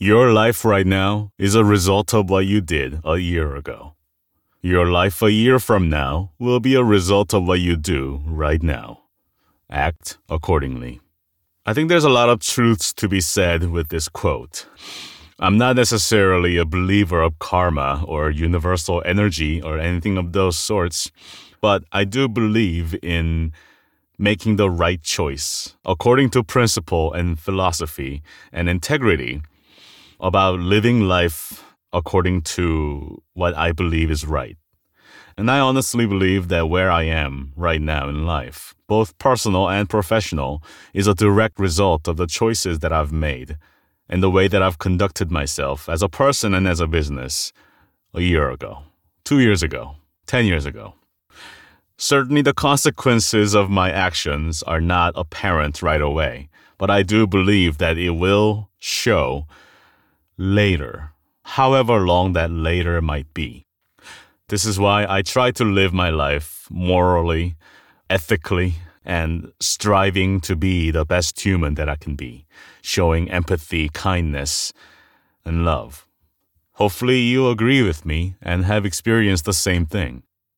Your life right now is a result of what you did a year ago. Your life a year from now will be a result of what you do right now. Act accordingly. I think there's a lot of truths to be said with this quote. I'm not necessarily a believer of karma or universal energy or anything of those sorts, but I do believe in making the right choice according to principle and philosophy and integrity about living life according to what I believe is right. And I honestly believe that where I am right now in life, both personal and professional, is a direct result of the choices that I've made and the way that I've conducted myself as a person and as a business a year ago, two years ago, 10 years ago. Certainly, the consequences of my actions are not apparent right away, but I do believe that it will show later, however long that later might be. This is why I try to live my life morally, ethically, and striving to be the best human that I can be, showing empathy, kindness, and love. Hopefully, you agree with me and have experienced the same thing.